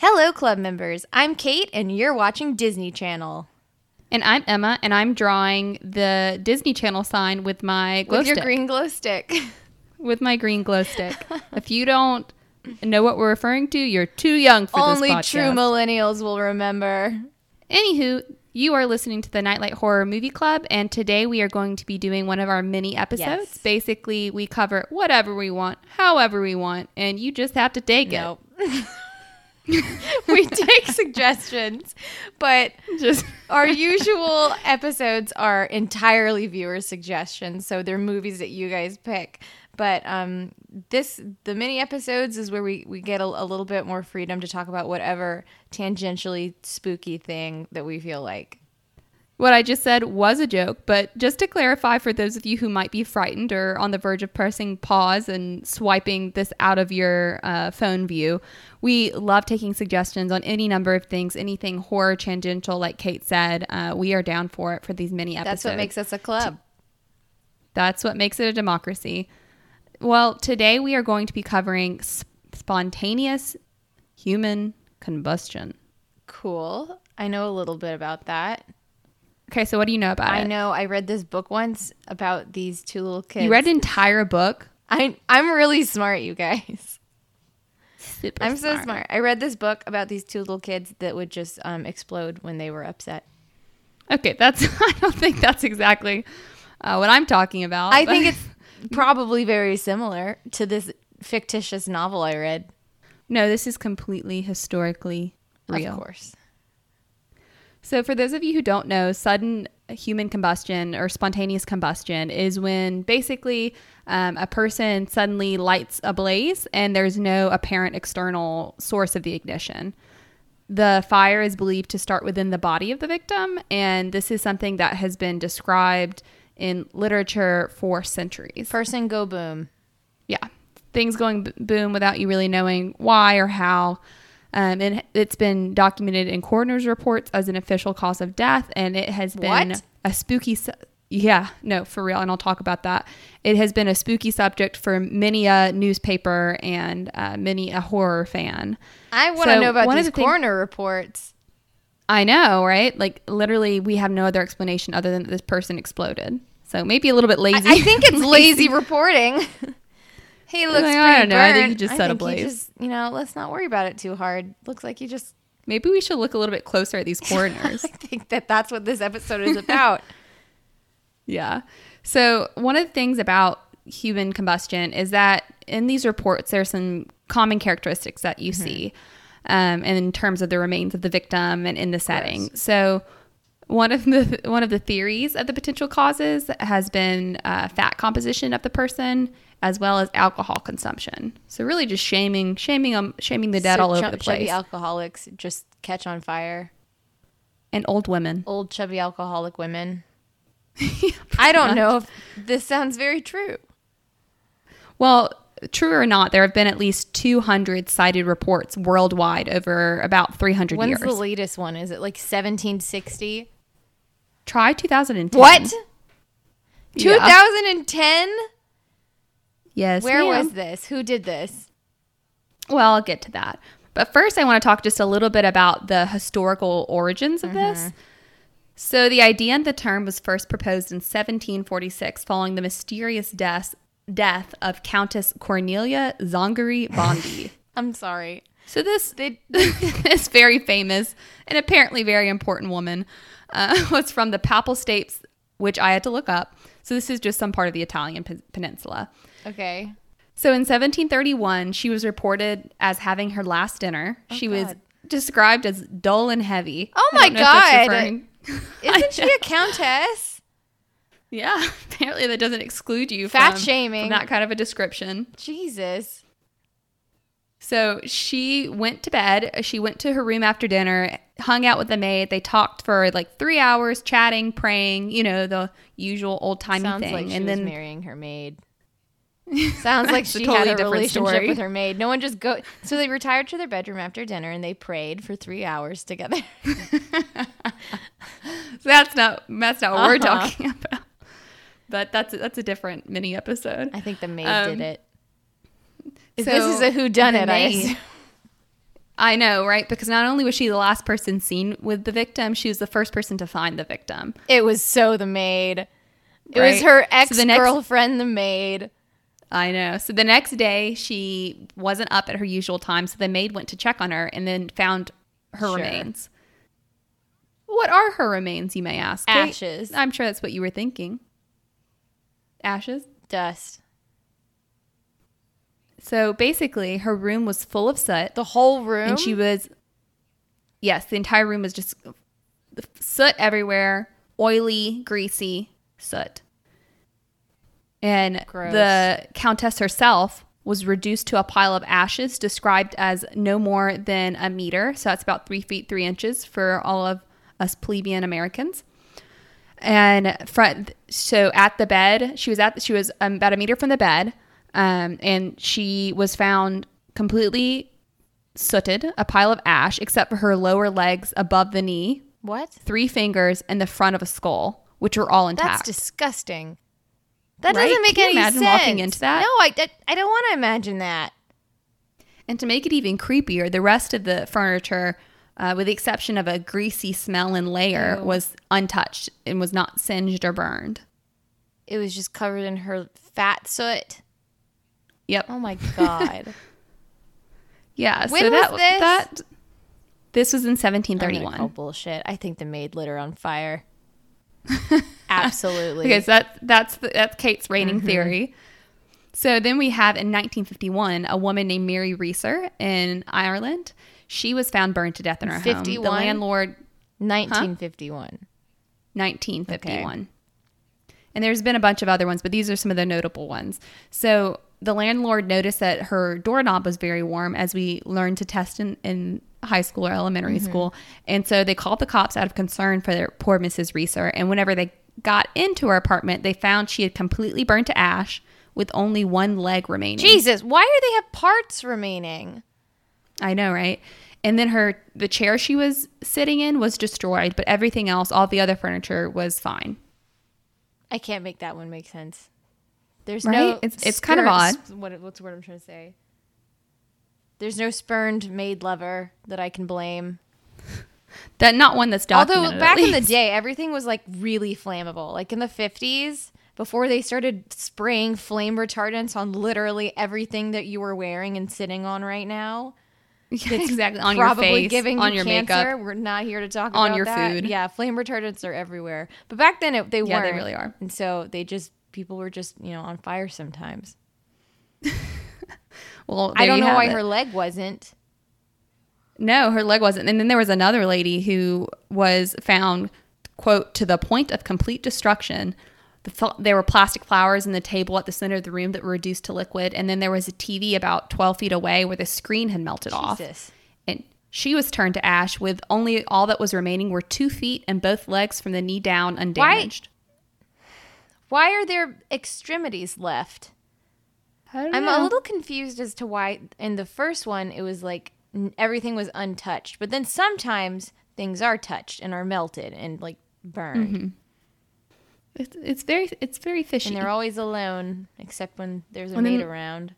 Hello, club members. I'm Kate, and you're watching Disney Channel. And I'm Emma, and I'm drawing the Disney Channel sign with my glow With your green glow stick. with my green glow stick. if you don't know what we're referring to, you're too young for Only this Only true millennials will remember. Anywho, you are listening to the Nightlight Horror Movie Club, and today we are going to be doing one of our mini episodes. Yes. Basically, we cover whatever we want, however we want, and you just have to take Nope. we take suggestions, but. Just our usual episodes are entirely viewer suggestions, so they're movies that you guys pick. But um, this the mini episodes is where we we get a, a little bit more freedom to talk about whatever tangentially spooky thing that we feel like. What I just said was a joke, but just to clarify for those of you who might be frightened or on the verge of pressing pause and swiping this out of your uh, phone view, we love taking suggestions on any number of things, anything horror tangential, like Kate said. Uh, we are down for it for these mini episodes. That's what makes us a club. That's what makes it a democracy. Well, today we are going to be covering s- spontaneous human combustion. Cool. I know a little bit about that. Okay, so what do you know about I it? I know I read this book once about these two little kids. You read an entire book. I I'm really smart, you guys. Super I'm so smart. I read this book about these two little kids that would just um, explode when they were upset. Okay, that's. I don't think that's exactly uh, what I'm talking about. I think it's probably very similar to this fictitious novel I read. no. This is completely historically real. Of course. So, for those of you who don't know, sudden human combustion or spontaneous combustion is when basically um, a person suddenly lights a blaze and there's no apparent external source of the ignition. The fire is believed to start within the body of the victim, and this is something that has been described in literature for centuries. Person go boom. yeah, things going b- boom without you really knowing why or how. Um, and it's been documented in coroner's reports as an official cause of death, and it has been What? a spooky. Su- yeah, no, for real, and I'll talk about that. It has been a spooky subject for many a newspaper and uh, many a horror fan. I want to So, know about one of these the thing- coroner reports. I know, right? Like literally, we have no other explanation other than that this person exploded. So maybe a little bit I, lazy. I think it's lazy reporting. he looks Like, pretty I don't know. I think he just set a he blaze. just- you know, let's not worry about it too hard. Looks like you just. maybe we should look a little bit closer at these coroners. I think that that's what this episode is about. Yeah. So, one of the things about human combustion is that in these reports, there's some common characteristics that you see um, in terms of the remains of the victim and in the setting. So, one of the one of the theories of the potential causes has been uh, fat composition of the person as well as alcohol consumption. So really just shaming shaming them shaming the dead So all over chub- the place. Chubby alcoholics just catch on fire. and old women. Old chubby alcoholic women. I don't know if this sounds very true. Well, true or not, there have been at least 200 cited reports worldwide over about 300 When's years. the latest one? Is it like 1760? Try 2010. What? Yeah. 2010? Yes. Where ma'am. was this? Who did this? Well, I'll get to that. But first, I want to talk just a little bit about the historical origins of this. Mm-hmm. So, the idea and the term was first proposed in 1746 following the mysterious death, death of Countess Cornelia Zongari Bandi. I'm sorry. So, this, They this very famous and apparently very important woman uh, was from the Papal States, which I had to look up. So, this is just some part of the Italian pe- peninsula. Okay. So in 1731, she was reported as having her last dinner. she was described as dull and heavy. Oh my don't know if that's God. referring- Isn't she a countess? yeah, apparently that doesn't exclude you Fat from, shaming. from that kind of a description. Jesus. So she went to bed. She went to her room after dinner, hung out with the maid. They talked for like three hours, chatting, praying. You know the usual old timey Sounds thing. like and then marrying her maid. Sounds like she totally had a relationship story. with her maid. No one just go. So they retired to their bedroom after dinner and they prayed for three hours together. that's not that's not what we're Uh-huh. talking about. But that's that's a different mini episode. I think the maid Um, did it. So this is a who done it, I. I know, right? Because not only was she the last person seen with the victim, she was the first person to find the victim. It was so the maid. It Right. was her ex the next- girlfriend, the maid. I know. So the next day, she wasn't up at her usual time. So the maid went to check on her and then found her Sure. remains. What are her remains, you may ask? Kate? Ashes. I'm sure that's what you were thinking. Ashes? Dust. So basically, her room was full of soot. The whole room. and she was yes the entire room was just soot everywhere oily greasy soot and Gross. the countess herself was reduced to a pile of ashes described as no more than a meter so that's about three feet three inches for all of us plebeian americans and front so at the bed she was at she was um, about a meter from the bed um, and she was found completely sooted, a pile of ash, except for her lower legs above the knee, what? three fingers, and the front of a skull, which were all intact. That's disgusting. That Right? doesn't make Can you any imagine sense. walking into that? No, I, I, I don't want to imagine that. and to make it even creepier, the rest of the furniture, uh, with the exception of a greasy smell and layer, Ew. was untouched and was not singed or burned. It was just covered in her fat soot. Yep. Oh my god. Yeah. When so was that this? that this was in 1731. call bullshit. I think the maid lit her on fire. Absolutely. Okay, so that's that's the, that's Kate's reigning Mm-hmm. theory. So then we have in 1951 a woman named Mary Reeser in Ireland. She was found burned to death in her home. 51? The landlord 1951. 1951. And there's been a bunch of other ones, but these are some of the notable ones. So the landlord noticed that her doorknob was very warm, as we learned to test in, in high school or elementary Mm-hmm. school. And so they called the cops out of concern for their poor Mrs. Reeser. And whenever they got into her apartment, they found she had completely burned to ash with only one leg remaining. Jesus, why do they have parts remaining? I know, right? And then her the chair she was sitting in was destroyed, but everything else, all the other furniture was fine. I can't make that one make sense. There's Right? no. It's- it's kind of odd. What, what's the word I'm trying to say? There's no spurned maid lover that I can blame. That not one that's documented. Although at back in the day, everything was like really flammable. Like in the 50s, before they started spraying flame retardants on literally everything that you were wearing and sitting on right now. Yeah, exactly on your face, giving on you your cancer. makeup. We're not here to talk on about your that. food. Yeah, flame retardants are everywhere. But back then, it, they Yeah, weren't. they really are. And so they just people were just you know on fire sometimes. Well, I don't know why it. her leg wasn't. No, her leg wasn't. And then there was another lady who was found, quote, to the point of complete destruction. There were plastic flowers in the table at the center of the room that were reduced to liquid. And then there was a TV about 12 feet away where the screen had melted off. And she was turned to ash with only all that was remaining were two feet and both legs from the knee down undamaged. Why are there extremities left? I don't I'm know. a little confused as to why in the first one it was like everything was untouched, but then sometimes things are touched and are melted and like burned, Mm-hmm. It's, it's very it's very fishy. and they're always alone except when there's a maid around.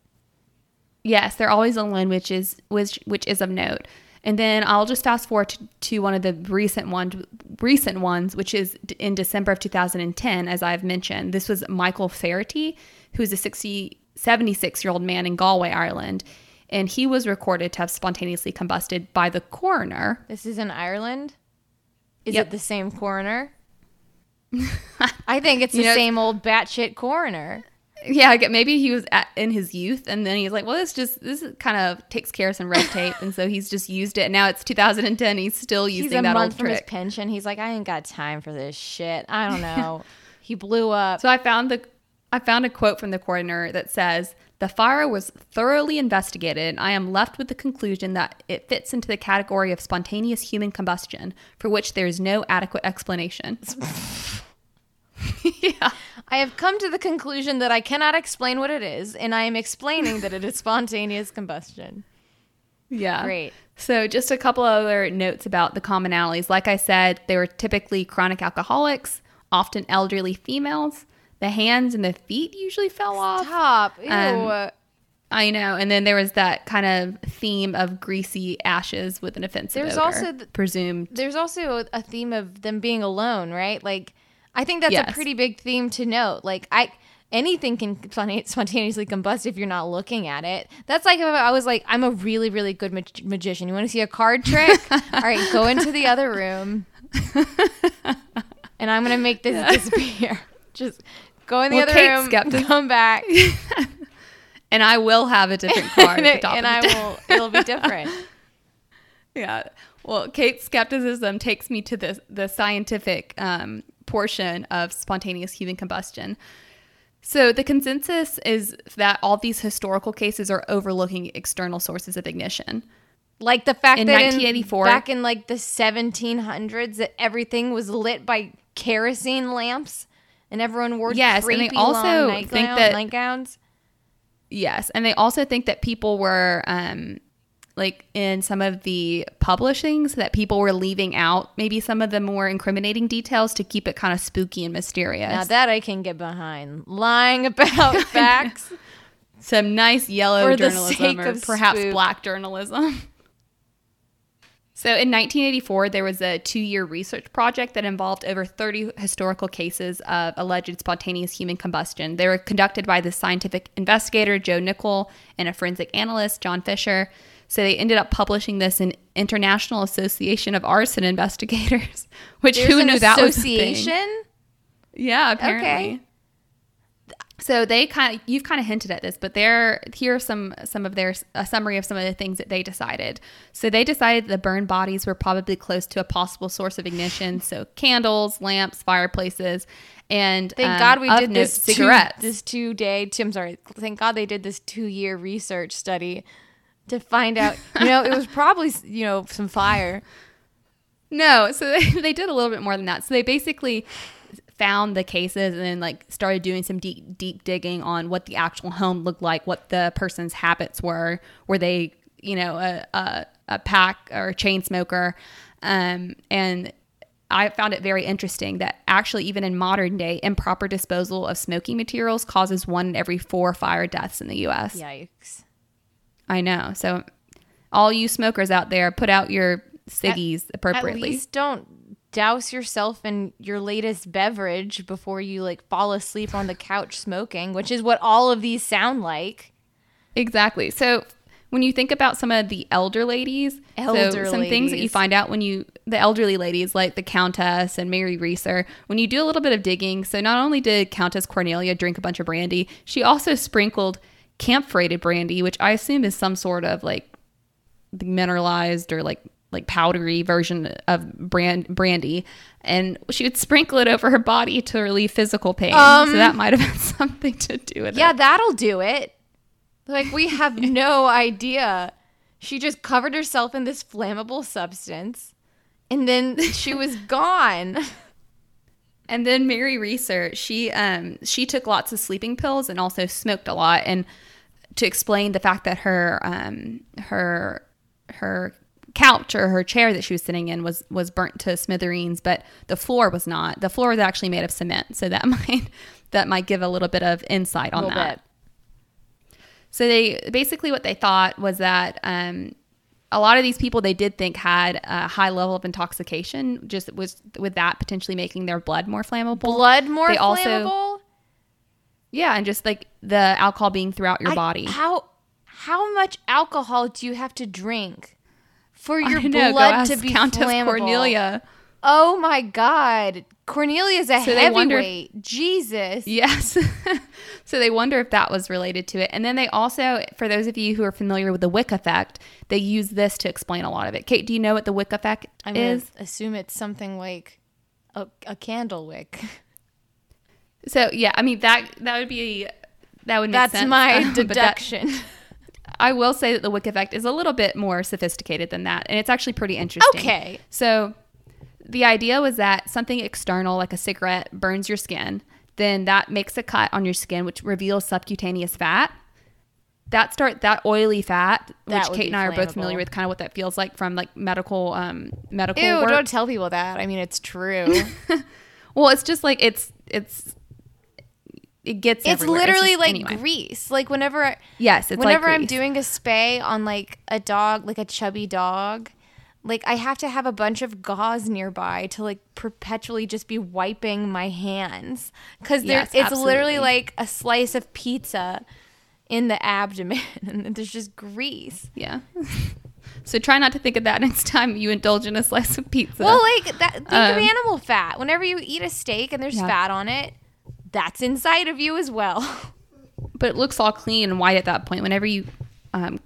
Yes, they're always alone, which is which which is of note. And then I'll just fast forward to, to one of the recent ones, recent ones, which is in December of 2010, as I've mentioned. This was Michael Faherty, who's a 60, 76 year old man in Galway, Ireland, and he was recorded to have spontaneously combusted by the coroner. This is in Ireland. Is Yep. it the same coroner? I think it's the You know, same old batshit coroner. Yeah, I get maybe he was at, in his youth, and then he's like, "Well, this just this kind of takes care of some red tape," and so he's just used it. Now it's 2010, he's still using He's a that month old from his pension. He's like, I ain't got time for this shit. I don't know. he blew up. So I found the I found a quote from the coroner that says, "The fire was thoroughly investigated, and I am left with the conclusion that it fits into the category of spontaneous human combustion, for which there is no adequate explanation." yeah. I have come to the conclusion that I cannot explain what it is, and I am explaining that it is spontaneous combustion. Yeah. Great. So, just a couple other notes about the commonalities. Like I said, they were typically chronic alcoholics, often elderly females. The hands and the feet usually fell off. Stop. Ew. Um, I know. And then there was that kind of theme of greasy ashes with an offensive There's odor, also th- presumed. There's also a theme of them being alone, right? Like, I think that's a pretty big theme to note. Like, I anything can spontaneously combust if you're not looking at it. That's like if I was like, I'm a really, really good mag- magician. You want to see a card trick? All right, go into the other room, and I'm gonna make this disappear. Just go in the Well, other Kate's room, skeptic- come back, And I will have a different card and, at the top and of I will. It'll be different. Yeah. Well, Kate's skepticism takes me to the the scientific um, portion of spontaneous human combustion. So the consensus is that all these historical cases are overlooking external sources of ignition. Like the fact In that 1984 in, back in like the 1700s, that everything was lit by kerosene lamps, and everyone wore Yes, and they also think that- nightgowns. Yes, and they also think that people were um, like in some of the publishings that people were leaving out maybe some of the more incriminating details to keep it kind of spooky and mysterious. Now that I can get behind, lying about facts. some nice yellow For the journalism sake or of perhaps spook. black journalism. So in 1984, there was a two-year research project that involved over 30 historical cases of alleged spontaneous human combustion. They were conducted by the scientific investigator Joe Nickell and a forensic analyst John Fischer. So they ended up publishing this in International Association of Arson Investigators, which There's who knew that was association. Yeah, apparently. Okay. So they kind of you've kind of hinted at this, but there here are some some of their a summary of some of the things that they decided. So they decided the burned bodies were probably close to a possible source of ignition. So candles, lamps, fireplaces, and Thank um, God we did this two- cigarettes. this two day. I'm sorry. Thank God they did this two year research study to find out. You know, it was probably you know some fire. No, so they, they did a little bit more than that. So they basically found the cases and then like started doing some deep deep digging on what the actual home looked like, what the person's habits were. Were they, you know, a a, a pack or a chain smoker? Um, and I found it very interesting that actually, even in modern day, improper disposal of smoking materials causes one in every four fire deaths in the U.S. Yikes. I know. So, all you smokers out there, put out your ciggies At appropriately. least don't douse yourself in your latest beverage before you like fall asleep on the couch smoking, which is what all of these sound like. Exactly. So when you think about some of the elder ladies, Elder so some things that you find out when you the elderly ladies like the Countess and Mary Reeser, when you do a little bit of digging, so not only did Countess Cornelia drink a bunch of brandy, she also sprinkled camphorated brandy, which I assume is some sort of like mineralized or like like powdery version of brand brandy and she would sprinkle it over her body to relieve physical pain Um, so that might have had something to do with Yeah, it yeah that'll do it. Like we have no idea. She just covered herself in this flammable substance and then she was gone. And then Mary Reeser, she um she took lots of sleeping pills and also smoked a lot. And to explain the fact that her um her her couch or her chair that she was sitting in was was burnt to smithereens, but the floor was not. The floor was actually made of cement, so that might that might give a little bit of insight on that. bit. So they basically what they thought was that um, a lot of these people they did think had a high level of intoxication, just was with that potentially making their blood more flammable. Blood more They also- flammable? Yeah, and just like the alcohol being throughout your I- body. How how much alcohol do you have to drink for your know, blood to be Countess flammable? Cornelia. Oh my god. Cornelia's a So wonder- heavyweight. Jesus. Yes. so they wonder if that was related to it. And then they also, for those of you who are familiar with the Wick effect, they use this to explain a lot of it. Kate, do you know what the Wick effect I'm is? assume it's something like a, a candle wick. So yeah, I mean that that would be that would make That's sense. my Um, that- deduction. I will say that the Wick effect is a little bit more sophisticated than that, and it's actually pretty interesting. Okay. So the idea was that something external, like a cigarette, burns your skin. Then that makes a cut on your skin, which reveals subcutaneous fat. That start that oily fat, That which Kate and I are both familiar with, kind of what that feels like from like medical um medical Ew, work. don't tell people that. I mean, it's true. Well, it's just like it's it's it gets. It's everywhere. literally just- like anyway. grease. Like whenever Yes, it's whenever like I'm doing a spay on like a dog, like a chubby dog, like I have to have a bunch of gauze nearby to like perpetually just be wiping my hands because Yes, it's literally like a slice of pizza in the abdomen and there's just grease. Yeah. so try not to think of that next time you indulge in a slice of pizza. Well, like that. Think of Um, animal fat. Whenever you eat a steak and there's Yeah. fat on it, that's inside of you as well. but it looks all clean and white at that point. Whenever you um,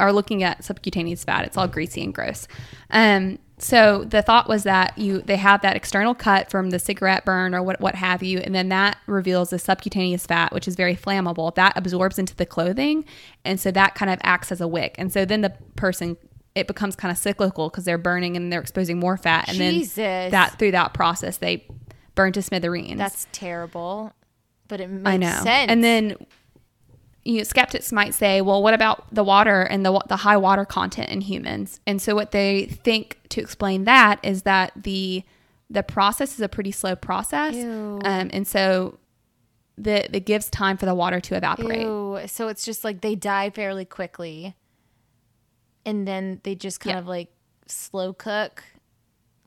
are looking at subcutaneous fat, it's all greasy and gross. Um, so the thought was that you they have that external cut from the cigarette burn or what what have you, and then that reveals the subcutaneous fat, which is very flammable. That absorbs into the clothing, and so that kind of acts as a wick. And so then the person it becomes kind of cyclical because they're burning and they're exposing more fat, and Jesus. then that through that process they burn to smithereens. That's terrible, but it makes I know. sense. And then you know, skeptics might say, well, what about the water and the, the high water content in humans? And so what they think to explain that is that the the process is a pretty slow process. Um, and so the it gives time for the water to evaporate. Ew. So it's just like they die fairly quickly, and then they just kind Yeah. of like slow cook,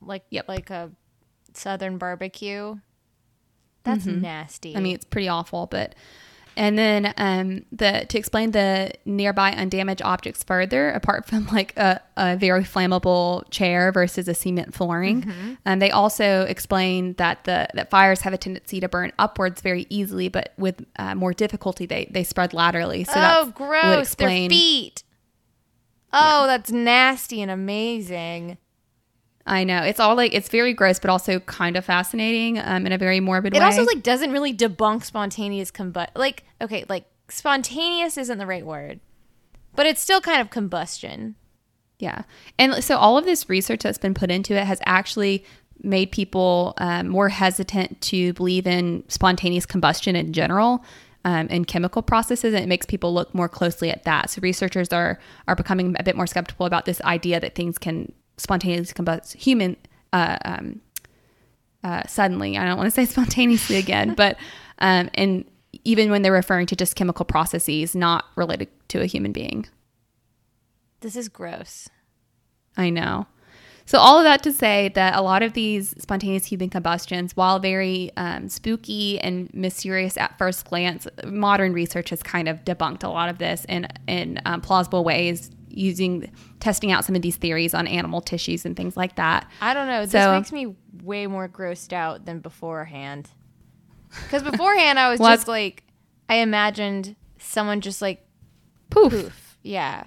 like Yep. like a southern barbecue. That's nasty. Mm-hmm. I mean, it's pretty awful, but and then um, the to explain the nearby undamaged objects further, apart from like a, a very flammable chair versus a cement flooring, um, they also explain that the that fires have a tendency to burn upwards very easily, but with uh, more difficulty they they spread laterally. So oh, gross! explain- Their feet. Oh, that's nasty and amazing. I know it's all like it's very gross, but also kind of fascinating um, in a very morbid It way. It also like doesn't really debunk spontaneous combustion. Like, okay, like spontaneous isn't the right word, but it's still kind of combustion. Yeah. And so all of this research that's been put into it has actually made people um, more hesitant to believe in spontaneous combustion in general um, and chemical processes. And it makes people look more closely at that. So researchers are, are becoming a bit more skeptical about this idea that things can spontaneously combust human uh, um, uh, suddenly. I don't want to say spontaneously again, but um, and even when they're referring to just chemical processes not related to a human being. This is gross. I know. So all of that to say that a lot of these spontaneous human combustions, while very um, spooky and mysterious at first glance, modern research has kind of debunked a lot of this in in um, plausible ways, using testing out some of these theories on animal tissues and things like that. I don't know. This makes me way more grossed out than beforehand. Because beforehand, I was Well, just like, I imagined someone just like Poof. poof. Yeah.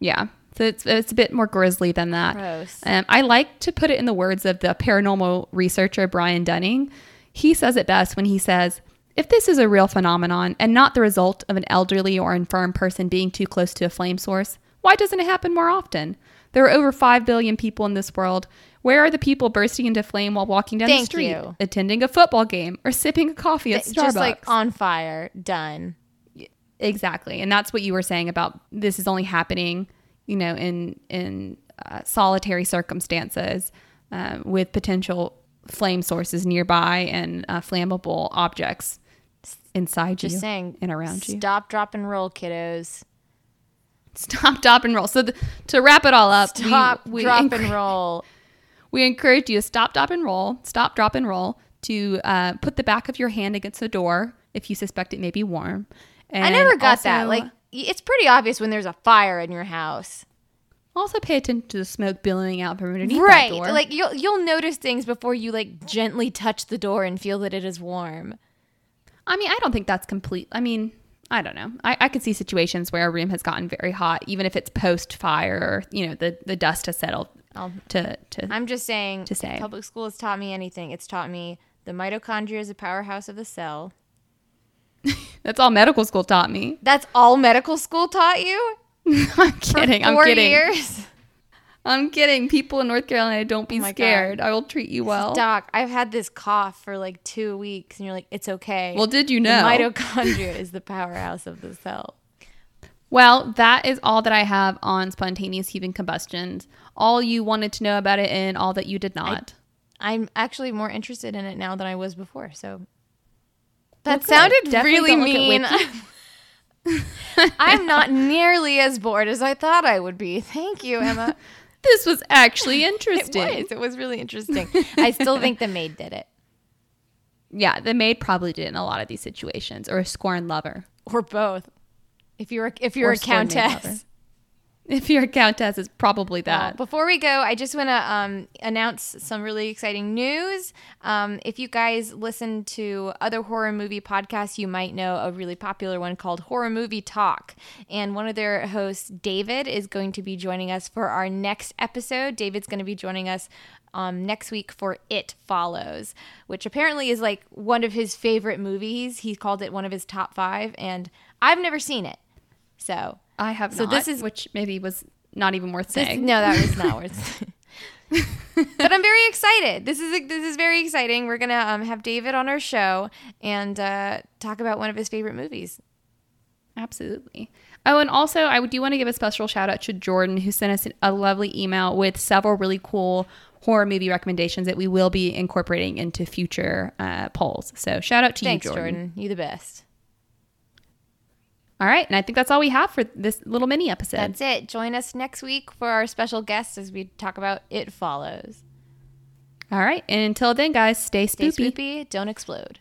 Yeah. So it's it's a bit more grisly than that. Gross. Um, I like to put it in the words of the paranormal researcher Brian Dunning. He says it best when he says, "If this is a real phenomenon and not the result of an elderly or infirm person being too close to a flame source, why doesn't it happen more often? There are over 5 billion people in this world. Where are the people bursting into flame while walking down the street, you. attending a football game, or sipping a coffee at Th- Starbucks? Just like on fire. Done. Exactly, and that's what you were saying about this is only happening, you know, in in uh, solitary circumstances uh, with potential flame sources nearby and uh, flammable objects inside Just you saying. and around you. Stop, drop, and roll, kiddos. Stop, stop, and roll. So the, to wrap it all up, we- Stop, we, drop, encourage- and roll. we encourage you to stop, drop, and roll. Stop, drop, and roll. To uh, put the back of your hand against the door if you suspect it may be warm. And I never got that. Like, it's pretty obvious when there's a fire in your house. Also, pay attention to the smoke billowing out from underneath right. that door. Right, Like you'll you'll notice things before you like gently touch the door and feel that it is warm. I mean, I don't think that's complete. I mean, I don't know. I, I could see situations where a room has gotten very hot, even if it's post fire or you know the the dust has settled. I'll- to to I'm just saying, To say. public school has taught me anything. It's taught me the mitochondria is a powerhouse of the cell. that's all medical school taught me. That's all medical school taught you. I'm kidding. I'm Four kidding. years. I'm kidding. People in North Carolina, don't be Oh scared. I will treat you well. Doc, I've had this cough for like two weeks, and you're like, it's okay. Well, did you The know? mitochondria is the powerhouse of the cell. Well, that is all that I have on spontaneous human combustions. All you wanted to know about it, and all that you did not. I'm actually more interested in it now than I was before. So That good. sounded Definitely really don't look at mean. I'm not nearly as bored as I thought I would be. Thank you, Emma. This was actually it interesting. was. It was really interesting. I still think the maid did it. Yeah, the maid probably did in a lot of these situations, or a scorned lover. Or both. If you're a, if you're Or a scorned maid lover. countess. If you're a countess, it's probably Well, that. before we go, I just want to um, announce some really exciting news. Um, if you guys listen to other horror movie podcasts, you might know a really popular one called Horror Movie Talk. And one of their hosts, David, is going to be joining us for our next episode. David's going to be joining us um, next week for It Follows, which apparently is like one of his favorite movies. He called it one of his top five, and I've never seen it. So I have So not, this is- which maybe was not even worth This- saying. no, that was not worth. but I'm very excited. This is this is very exciting. We're gonna um, have David on our show and uh, talk about one of his favorite movies. Absolutely. Oh, and also, I do want to give a special shout out to Jordan, who sent us a lovely email with several really cool horror movie recommendations that we will be incorporating into future uh, polls. So, shout out to Thanks, you, Jordan. Jordan. You the best. All right. And I think that's all we have for this little mini episode. That's it. Join us next week for our special guest as we talk about It Follows. all right. And until then, guys, stay Stay spoopy. spoopy. Don't explode.